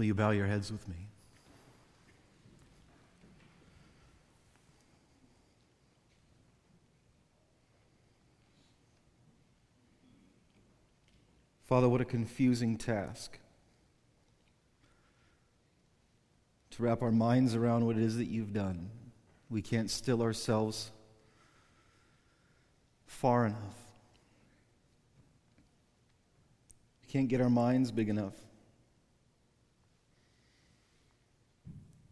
Will you bow your heads with me? Father, what a confusing task to wrap our minds around what it is that you've done. We can't still ourselves far enough. We can't get our minds big enough.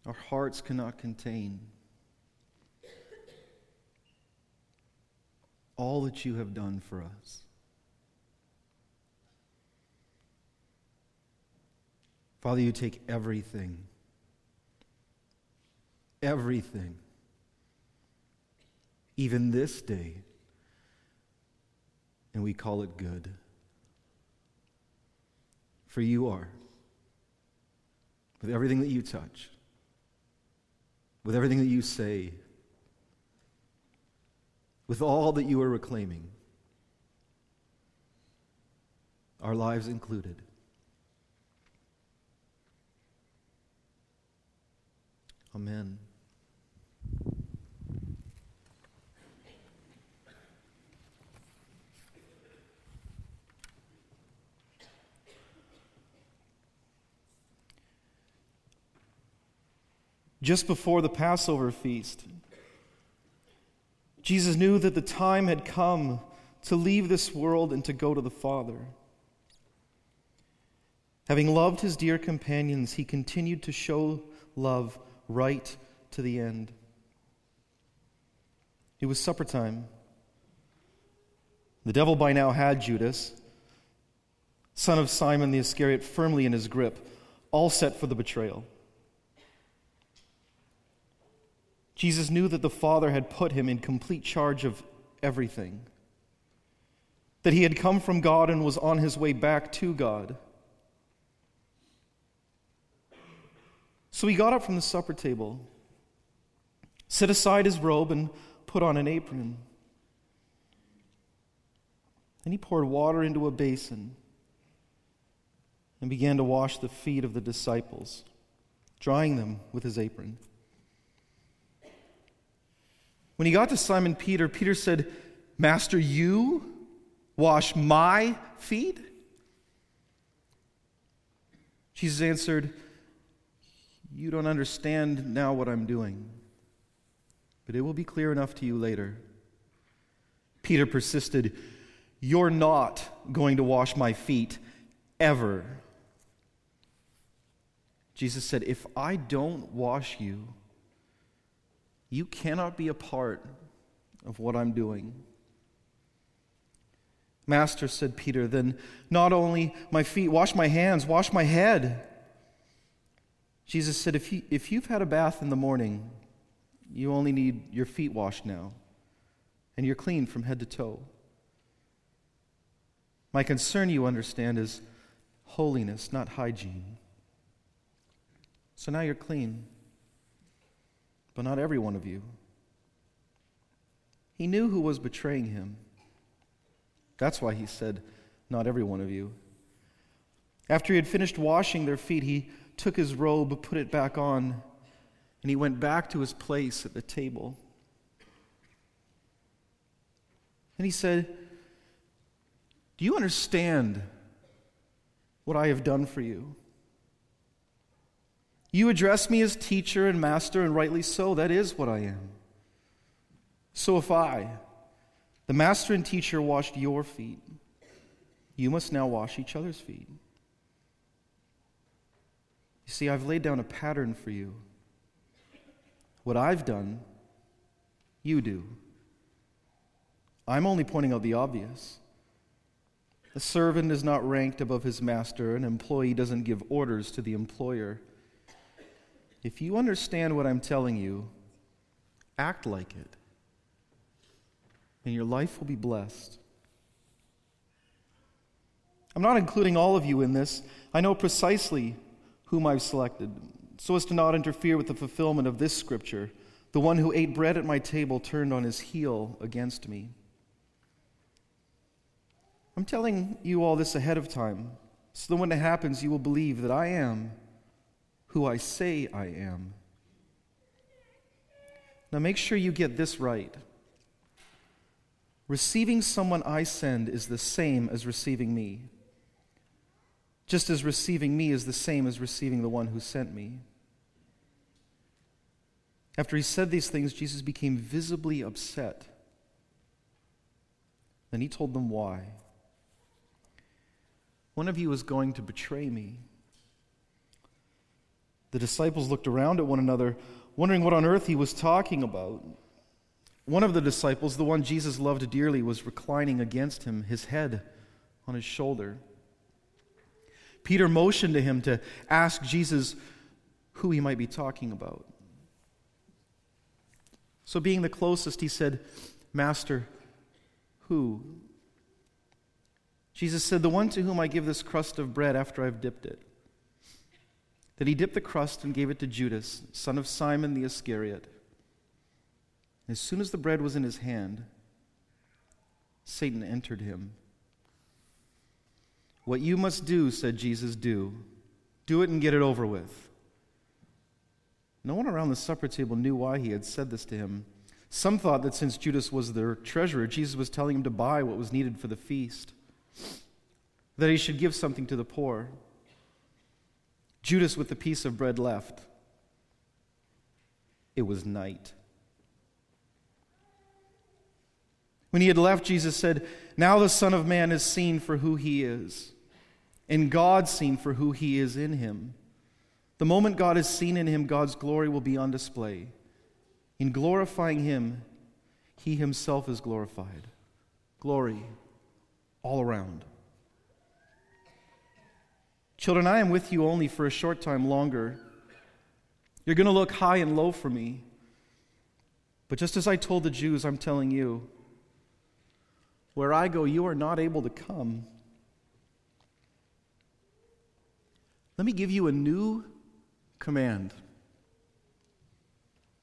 Our hearts cannot contain. All that you have done for us. Father, you take everything, everything, even this day, and we call it good. For you are, with everything that you touch, with everything that you say, with all that you are reclaiming, our lives included. Amen. Just before the Passover feast, Jesus knew that the time had come to leave this world and to go to the Father. Having loved his dear companions, he continued to show love right to the end. It was supper time. The devil by now had Judas, son of Simon the Iscariot, firmly in his grip, all set for the betrayal. Jesus knew that the Father had put him in complete charge of everything, that he had come from God and was on his way back to God. So he got up from the supper table, set aside his robe, and put on an apron. Then he poured water into a basin and began to wash the feet of the disciples, drying them with his apron. When he got to Simon Peter, Peter said, Master, you wash my feet? Jesus answered, you don't understand now what I'm doing, but it will be clear enough to you later. Peter persisted, You're not going to wash my feet ever. Jesus said, If I don't wash you, you cannot be a part of what I'm doing. Master, said Peter, then not only my feet, wash my hands, wash my head. Jesus said, if, you, if you've had a bath in the morning, you only need your feet washed now, and you're clean from head to toe. My concern, you understand, is holiness, not hygiene. So now you're clean, but not every one of you. He knew who was betraying him. That's why he said, Not every one of you. After he had finished washing their feet, he took his robe, put it back on, and he went back to his place at the table. And he said, Do you understand what I have done for you? You address me as teacher and master, and rightly so. That is what I am. So if I, the master and teacher, washed your feet, you must now wash each other's feet. You see, I've laid down a pattern for you. What I've done, you do. I'm only pointing out the obvious. A servant is not ranked above his master, an employee doesn't give orders to the employer. If you understand what I'm telling you, act like it, and your life will be blessed. I'm not including all of you in this. I know precisely whom I've selected, so as to not interfere with the fulfillment of this scripture. The one who ate bread at my table turned on his heel against me. I'm telling you all this ahead of time, so that when it happens, you will believe that I am who I say I am. Now make sure you get this right. Receiving someone I send is the same as receiving me, just as receiving me is the same as receiving the one who sent me. After he said these things, Jesus became visibly upset. Then he told them why. One of you is going to betray me. The disciples looked around at one another, wondering what on earth he was talking about. One of the disciples, the one Jesus loved dearly, was reclining against him, his head on his shoulder. Peter motioned to him to ask Jesus who he might be talking about. So, being the closest, he said, Master, who? Jesus said, The one to whom I give this crust of bread after I've dipped it. Then he dipped the crust and gave it to Judas, son of Simon the Iscariot. As soon as the bread was in his hand, Satan entered him. What you must do, said Jesus, do. Do it and get it over with. No one around the supper table knew why he had said this to him. Some thought that since Judas was their treasurer, Jesus was telling him to buy what was needed for the feast, that he should give something to the poor. Judas, with the piece of bread left, it was night. When he had left, Jesus said, Now the Son of Man is seen for who he is, and God seen for who he is in him. The moment God is seen in him, God's glory will be on display. In glorifying him, he himself is glorified. Glory all around. Children, I am with you only for a short time longer. You're going to look high and low for me. But just as I told the Jews, I'm telling you, where I go, you are not able to come. Let me give you a new command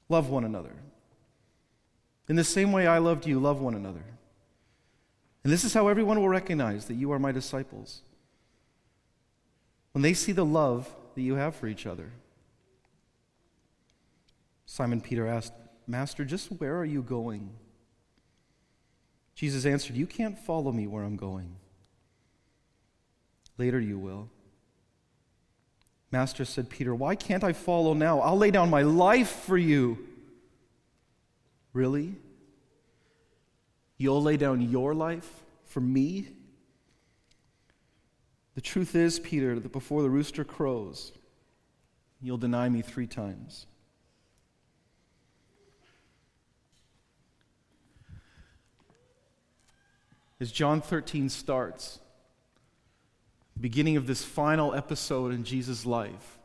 love one another. In the same way I loved you, love one another. And this is how everyone will recognize that you are my disciples. When they see the love that you have for each other. Simon Peter asked, Master, just where are you going? Jesus answered, You can't follow me where I'm going. Later you will. Master said, Peter, why can't I follow now? I'll lay down my life for you. Really? You'll lay down your life for me? The truth is, Peter, that before the rooster crows, you'll deny me three times. As John 13 starts, beginning of this final episode in Jesus' life,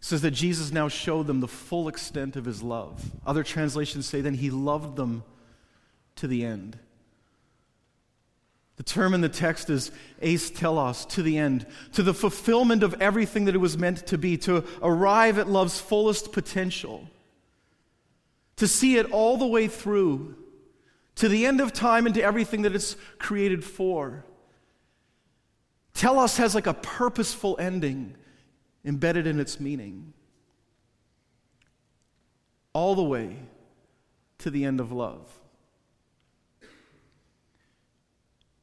says that Jesus now showed them the full extent of his love. Other translations say then he loved them to the end. The term in the text is eis telos, to the end, to the fulfillment of everything that it was meant to be, to arrive at love's fullest potential, to see it all the way through to the end of time and to everything that it's created for. Telos has like a purposeful ending embedded in its meaning. All the way to the end of love.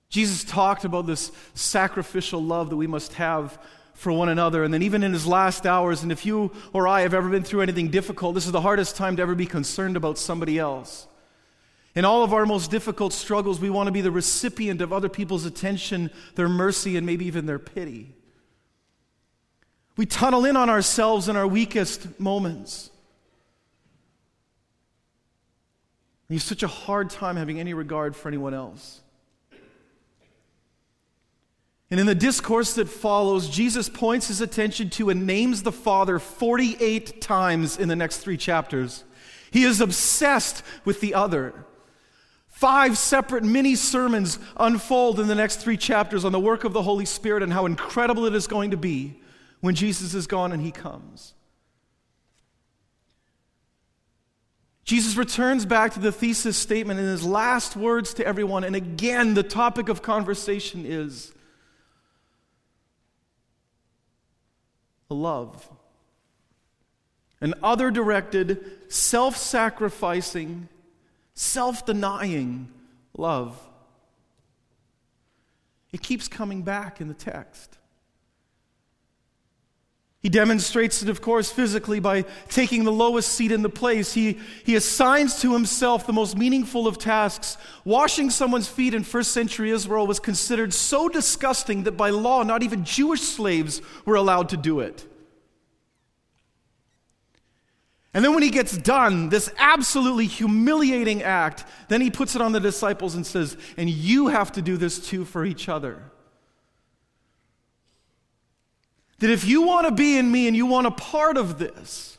Jesus talked about this sacrificial love that we must have for one another. And then, even in his last hours, and if you or I have ever been through anything difficult, this is the hardest time to ever be concerned about somebody else. In all of our most difficult struggles, we want to be the recipient of other people's attention, their mercy, and maybe even their pity. We tunnel in on ourselves in our weakest moments. You have such a hard time having any regard for anyone else. And in the discourse that follows, Jesus points his attention to and names the Father 48 times in the next three chapters. He is obsessed with the other. Five separate mini sermons unfold in the next three chapters on the work of the Holy Spirit and how incredible it is going to be when Jesus is gone and he comes. Jesus returns back to the thesis statement in his last words to everyone, and again, the topic of conversation is love. An other directed, self sacrificing, self denying love. It keeps coming back in the text. He demonstrates it, of course, physically by taking the lowest seat in the place. He, he assigns to himself the most meaningful of tasks. Washing someone's feet in first century Israel was considered so disgusting that by law, not even Jewish slaves were allowed to do it. And then when he gets done, this absolutely humiliating act, then he puts it on the disciples and says, And you have to do this too for each other. That if you want to be in me and you want a part of this,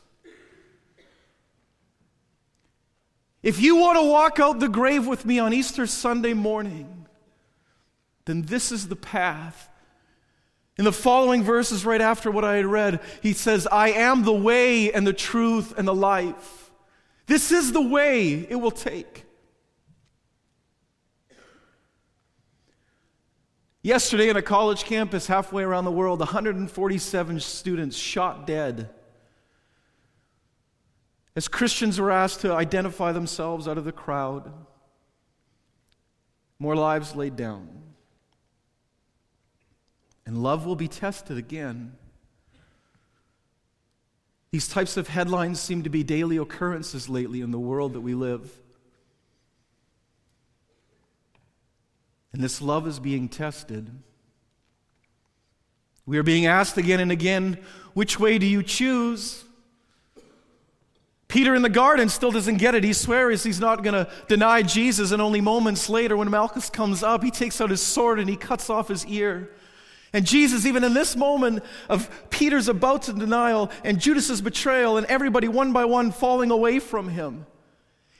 if you want to walk out the grave with me on Easter Sunday morning, then this is the path. In the following verses, right after what I had read, he says, I am the way and the truth and the life. This is the way it will take. Yesterday, in a college campus halfway around the world, 147 students shot dead. As Christians were asked to identify themselves out of the crowd, more lives laid down. And love will be tested again. These types of headlines seem to be daily occurrences lately in the world that we live. And this love is being tested. We are being asked again and again, which way do you choose? Peter in the garden still doesn't get it. He swears he's not going to deny Jesus, and only moments later, when Malchus comes up, he takes out his sword and he cuts off his ear. And Jesus, even in this moment of Peter's about to denial and Judas's betrayal, and everybody one by one falling away from him,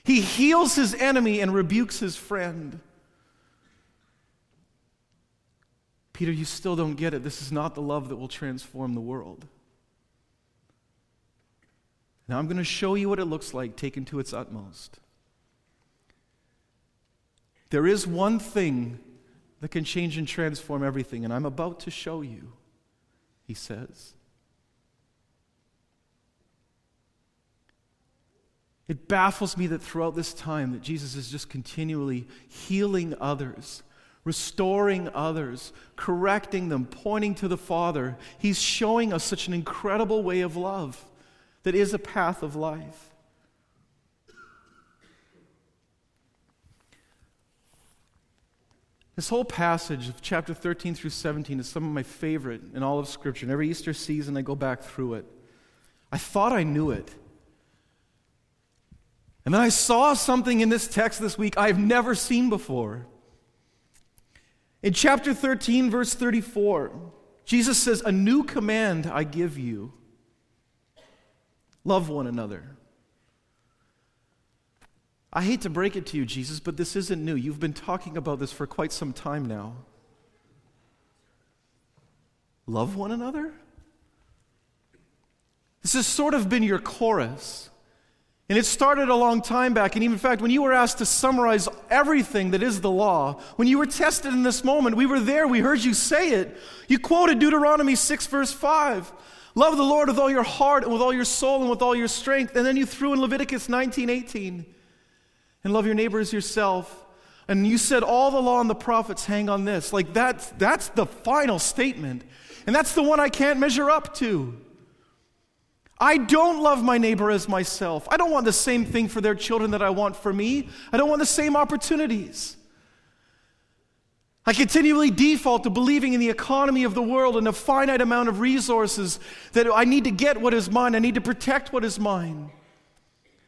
he heals his enemy and rebukes his friend. Peter, you still don't get it. This is not the love that will transform the world. Now I'm going to show you what it looks like taken to its utmost. There is one thing that can change and transform everything, and I'm about to show you, he says. It baffles me that throughout this time that Jesus is just continually healing others restoring others, correcting them, pointing to the Father. He's showing us such an incredible way of love that is a path of life. This whole passage of chapter 13 through 17 is some of my favorite in all of Scripture. And every Easter season, I go back through it. I thought I knew it. And then I saw something in this text this week I've never seen before. In chapter 13, verse 34, Jesus says, A new command I give you love one another. I hate to break it to you, Jesus, but this isn't new. You've been talking about this for quite some time now. Love one another? This has sort of been your chorus. And it started a long time back. And even, in fact, when you were asked to summarize everything that is the law, when you were tested in this moment, we were there, we heard you say it. You quoted Deuteronomy 6, verse 5. Love the Lord with all your heart and with all your soul and with all your strength. And then you threw in Leviticus 19, 18. And love your neighbor as yourself. And you said all the law and the prophets hang on this. Like that's, that's the final statement. And that's the one I can't measure up to. I don't love my neighbor as myself. I don't want the same thing for their children that I want for me. I don't want the same opportunities. I continually default to believing in the economy of the world and a finite amount of resources that I need to get what is mine, I need to protect what is mine.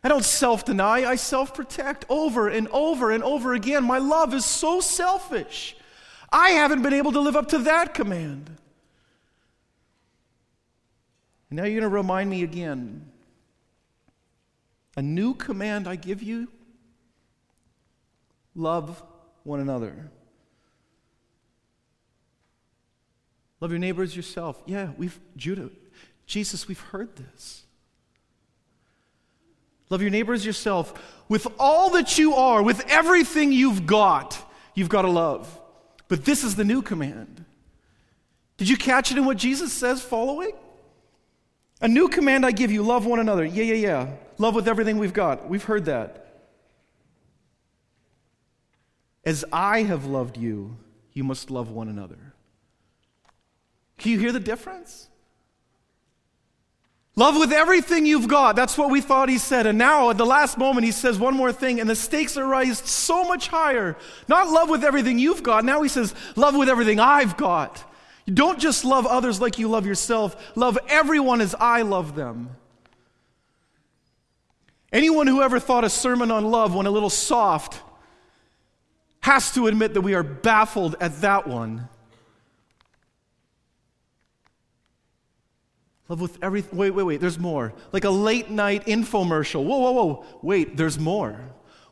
I don't self deny, I self protect over and over and over again. My love is so selfish. I haven't been able to live up to that command. And now you're going to remind me again. A new command I give you love one another. Love your neighbors yourself. Yeah, we've, Judah, Jesus, we've heard this. Love your neighbors yourself. With all that you are, with everything you've got, you've got to love. But this is the new command. Did you catch it in what Jesus says following? A new command I give you love one another. Yeah, yeah, yeah. Love with everything we've got. We've heard that. As I have loved you, you must love one another. Can you hear the difference? Love with everything you've got. That's what we thought he said. And now, at the last moment, he says one more thing, and the stakes are raised so much higher. Not love with everything you've got. Now he says, love with everything I've got. Don't just love others like you love yourself, love everyone as I love them. Anyone who ever thought a sermon on love went a little soft has to admit that we are baffled at that one. Love with everything. Wait, wait, wait, there's more. Like a late night infomercial. Whoa, whoa, whoa. Wait, there's more.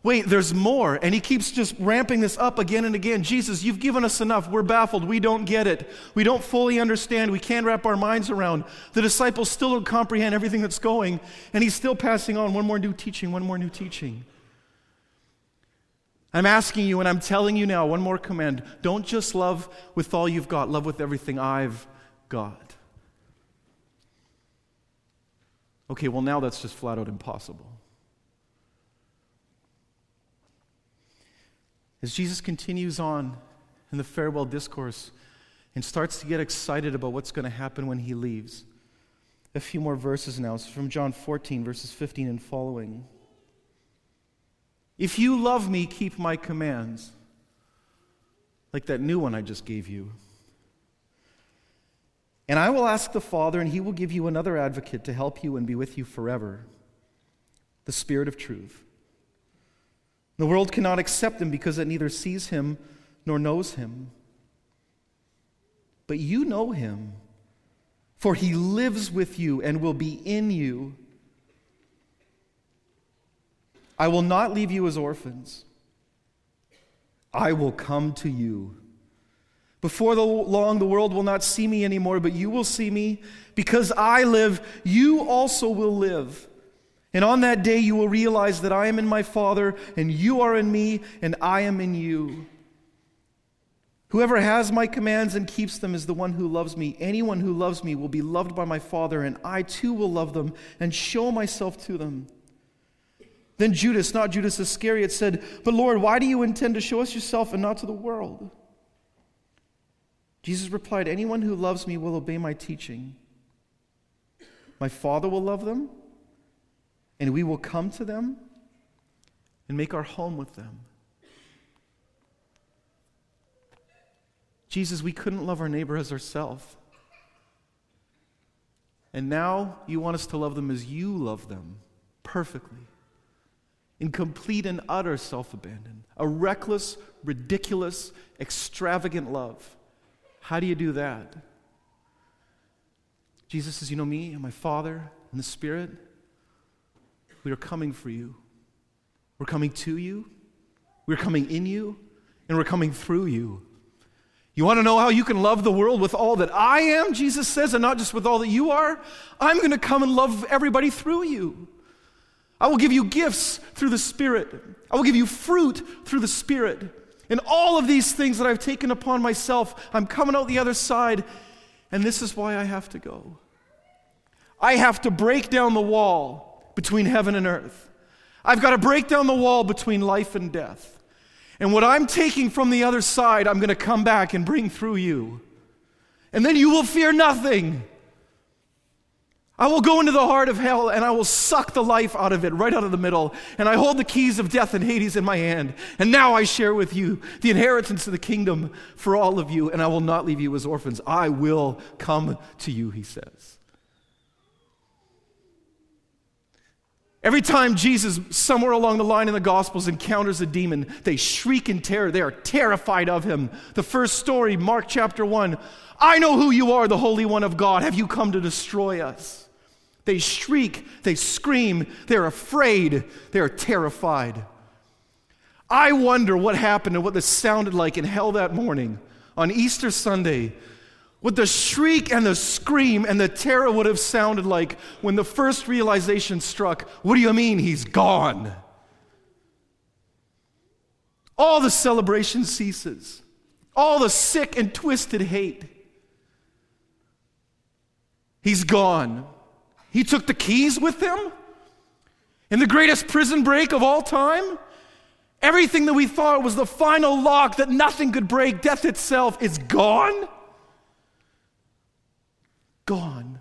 Wait, there's more. And he keeps just ramping this up again and again. Jesus, you've given us enough. We're baffled. We don't get it. We don't fully understand. We can't wrap our minds around. The disciples still don't comprehend everything that's going. And he's still passing on one more new teaching, one more new teaching. I'm asking you and I'm telling you now one more command. Don't just love with all you've got, love with everything I've got. Okay, well, now that's just flat out impossible. As Jesus continues on in the farewell discourse and starts to get excited about what's going to happen when he leaves, a few more verses now. It's from John 14, verses 15 and following. If you love me, keep my commands, like that new one I just gave you. And I will ask the Father, and he will give you another advocate to help you and be with you forever the Spirit of truth. The world cannot accept him because it neither sees him nor knows him. But you know him, for he lives with you and will be in you. I will not leave you as orphans. I will come to you. Before the long, the world will not see me anymore, but you will see me. Because I live, you also will live. And on that day, you will realize that I am in my Father, and you are in me, and I am in you. Whoever has my commands and keeps them is the one who loves me. Anyone who loves me will be loved by my Father, and I too will love them and show myself to them. Then Judas, not Judas Iscariot, said, But Lord, why do you intend to show us yourself and not to the world? Jesus replied, Anyone who loves me will obey my teaching. My Father will love them and we will come to them and make our home with them. Jesus, we couldn't love our neighbor as ourselves. And now you want us to love them as you love them perfectly, in complete and utter self abandon, a reckless, ridiculous, extravagant love. How do you do that? Jesus says, You know me and my Father and the Spirit. We are coming for you. We're coming to you. We're coming in you. And we're coming through you. You want to know how you can love the world with all that I am, Jesus says, and not just with all that you are? I'm going to come and love everybody through you. I will give you gifts through the Spirit. I will give you fruit through the Spirit. And all of these things that I've taken upon myself, I'm coming out the other side, and this is why I have to go. I have to break down the wall between heaven and earth. I've got to break down the wall between life and death. And what I'm taking from the other side, I'm going to come back and bring through you. And then you will fear nothing. I will go into the heart of hell and I will suck the life out of it right out of the middle. And I hold the keys of death and Hades in my hand. And now I share with you the inheritance of the kingdom for all of you. And I will not leave you as orphans. I will come to you, he says. Every time Jesus, somewhere along the line in the Gospels, encounters a demon, they shriek in terror. They are terrified of him. The first story, Mark chapter 1 I know who you are, the Holy One of God. Have you come to destroy us? They shriek, they scream, they're afraid, they're terrified. I wonder what happened and what this sounded like in hell that morning on Easter Sunday what the shriek and the scream and the terror would have sounded like when the first realization struck what do you mean he's gone? All the celebration ceases, all the sick and twisted hate. He's gone. He took the keys with him in the greatest prison break of all time. Everything that we thought was the final lock that nothing could break, death itself, is gone. Gone.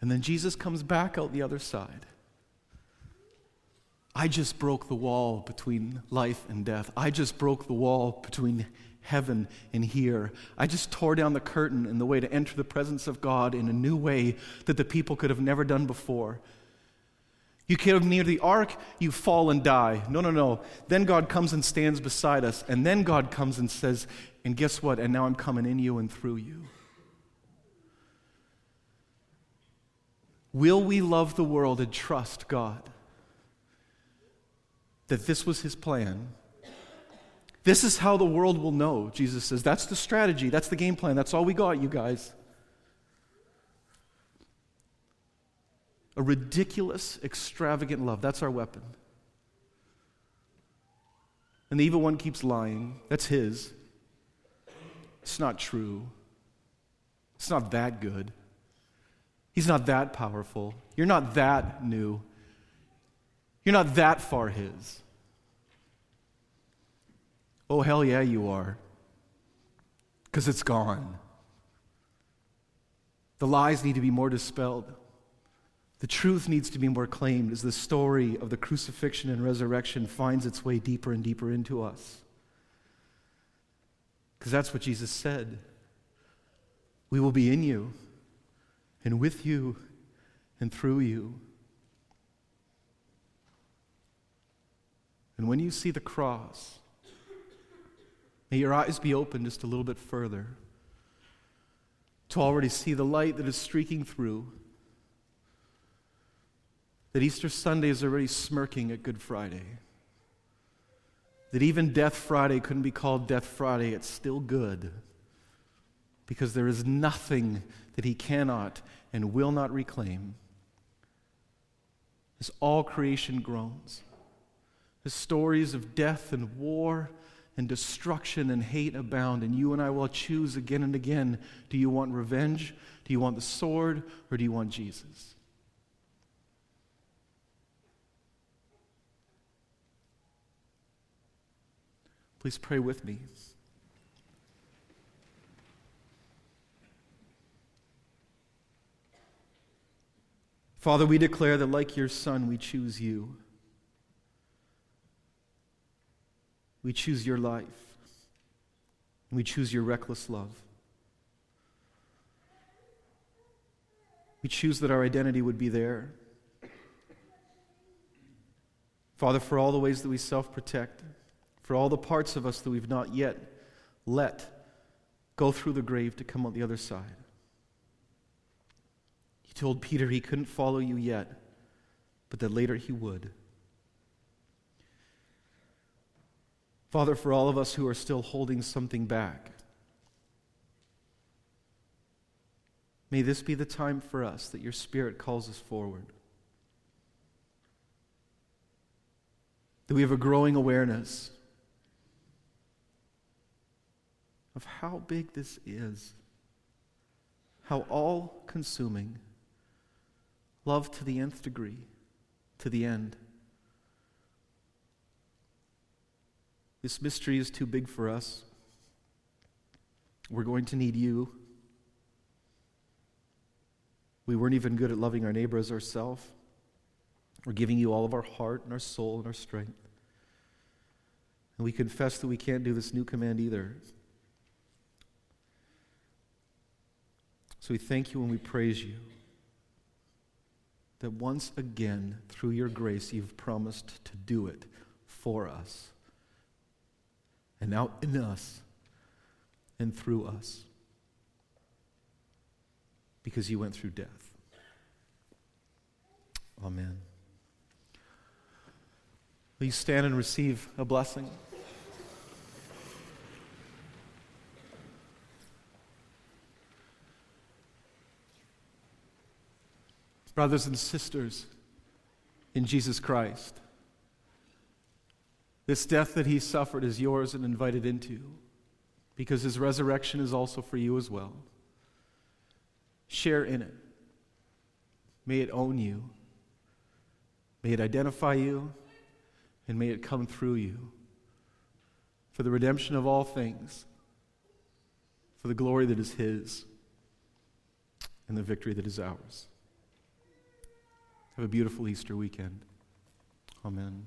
And then Jesus comes back out the other side. I just broke the wall between life and death. I just broke the wall between heaven and here. I just tore down the curtain in the way to enter the presence of God in a new way that the people could have never done before. You came near the ark, you fall and die. No, no, no. Then God comes and stands beside us, and then God comes and says, and guess what? And now I'm coming in you and through you. Will we love the world and trust God? That this was his plan this is how the world will know, Jesus says. That's the strategy, that's the game plan, that's all we got, you guys. A ridiculous, extravagant love. That's our weapon. And the evil one keeps lying. That's his. It's not true. It's not that good. He's not that powerful. You're not that new. You're not that far his. Oh, hell yeah, you are. Because it's gone. The lies need to be more dispelled. The truth needs to be more claimed as the story of the crucifixion and resurrection finds its way deeper and deeper into us. Because that's what Jesus said. We will be in you, and with you, and through you. And when you see the cross, May your eyes be open just a little bit further to already see the light that is streaking through. That Easter Sunday is already smirking at Good Friday. That even Death Friday couldn't be called Death Friday, it's still good. Because there is nothing that he cannot and will not reclaim. As all creation groans, as stories of death and war and destruction and hate abound, and you and I will choose again and again do you want revenge? Do you want the sword? Or do you want Jesus? Please pray with me. Father, we declare that like your Son, we choose you. We choose your life. We choose your reckless love. We choose that our identity would be there. Father, for all the ways that we self protect, for all the parts of us that we've not yet let go through the grave to come out the other side. He told Peter he couldn't follow you yet, but that later he would. Father, for all of us who are still holding something back, may this be the time for us that your Spirit calls us forward. That we have a growing awareness of how big this is, how all consuming, love to the nth degree, to the end. This mystery is too big for us. We're going to need you. We weren't even good at loving our neighbor as ourselves. We're giving you all of our heart and our soul and our strength. And we confess that we can't do this new command either. So we thank you and we praise you that once again, through your grace, you've promised to do it for us and now in us and through us because you went through death. Amen. Will you stand and receive a blessing? Brothers and sisters in Jesus Christ, this death that he suffered is yours and invited into because his resurrection is also for you as well. Share in it. May it own you. May it identify you. And may it come through you for the redemption of all things, for the glory that is His, and the victory that is ours. Have a beautiful Easter weekend. Amen.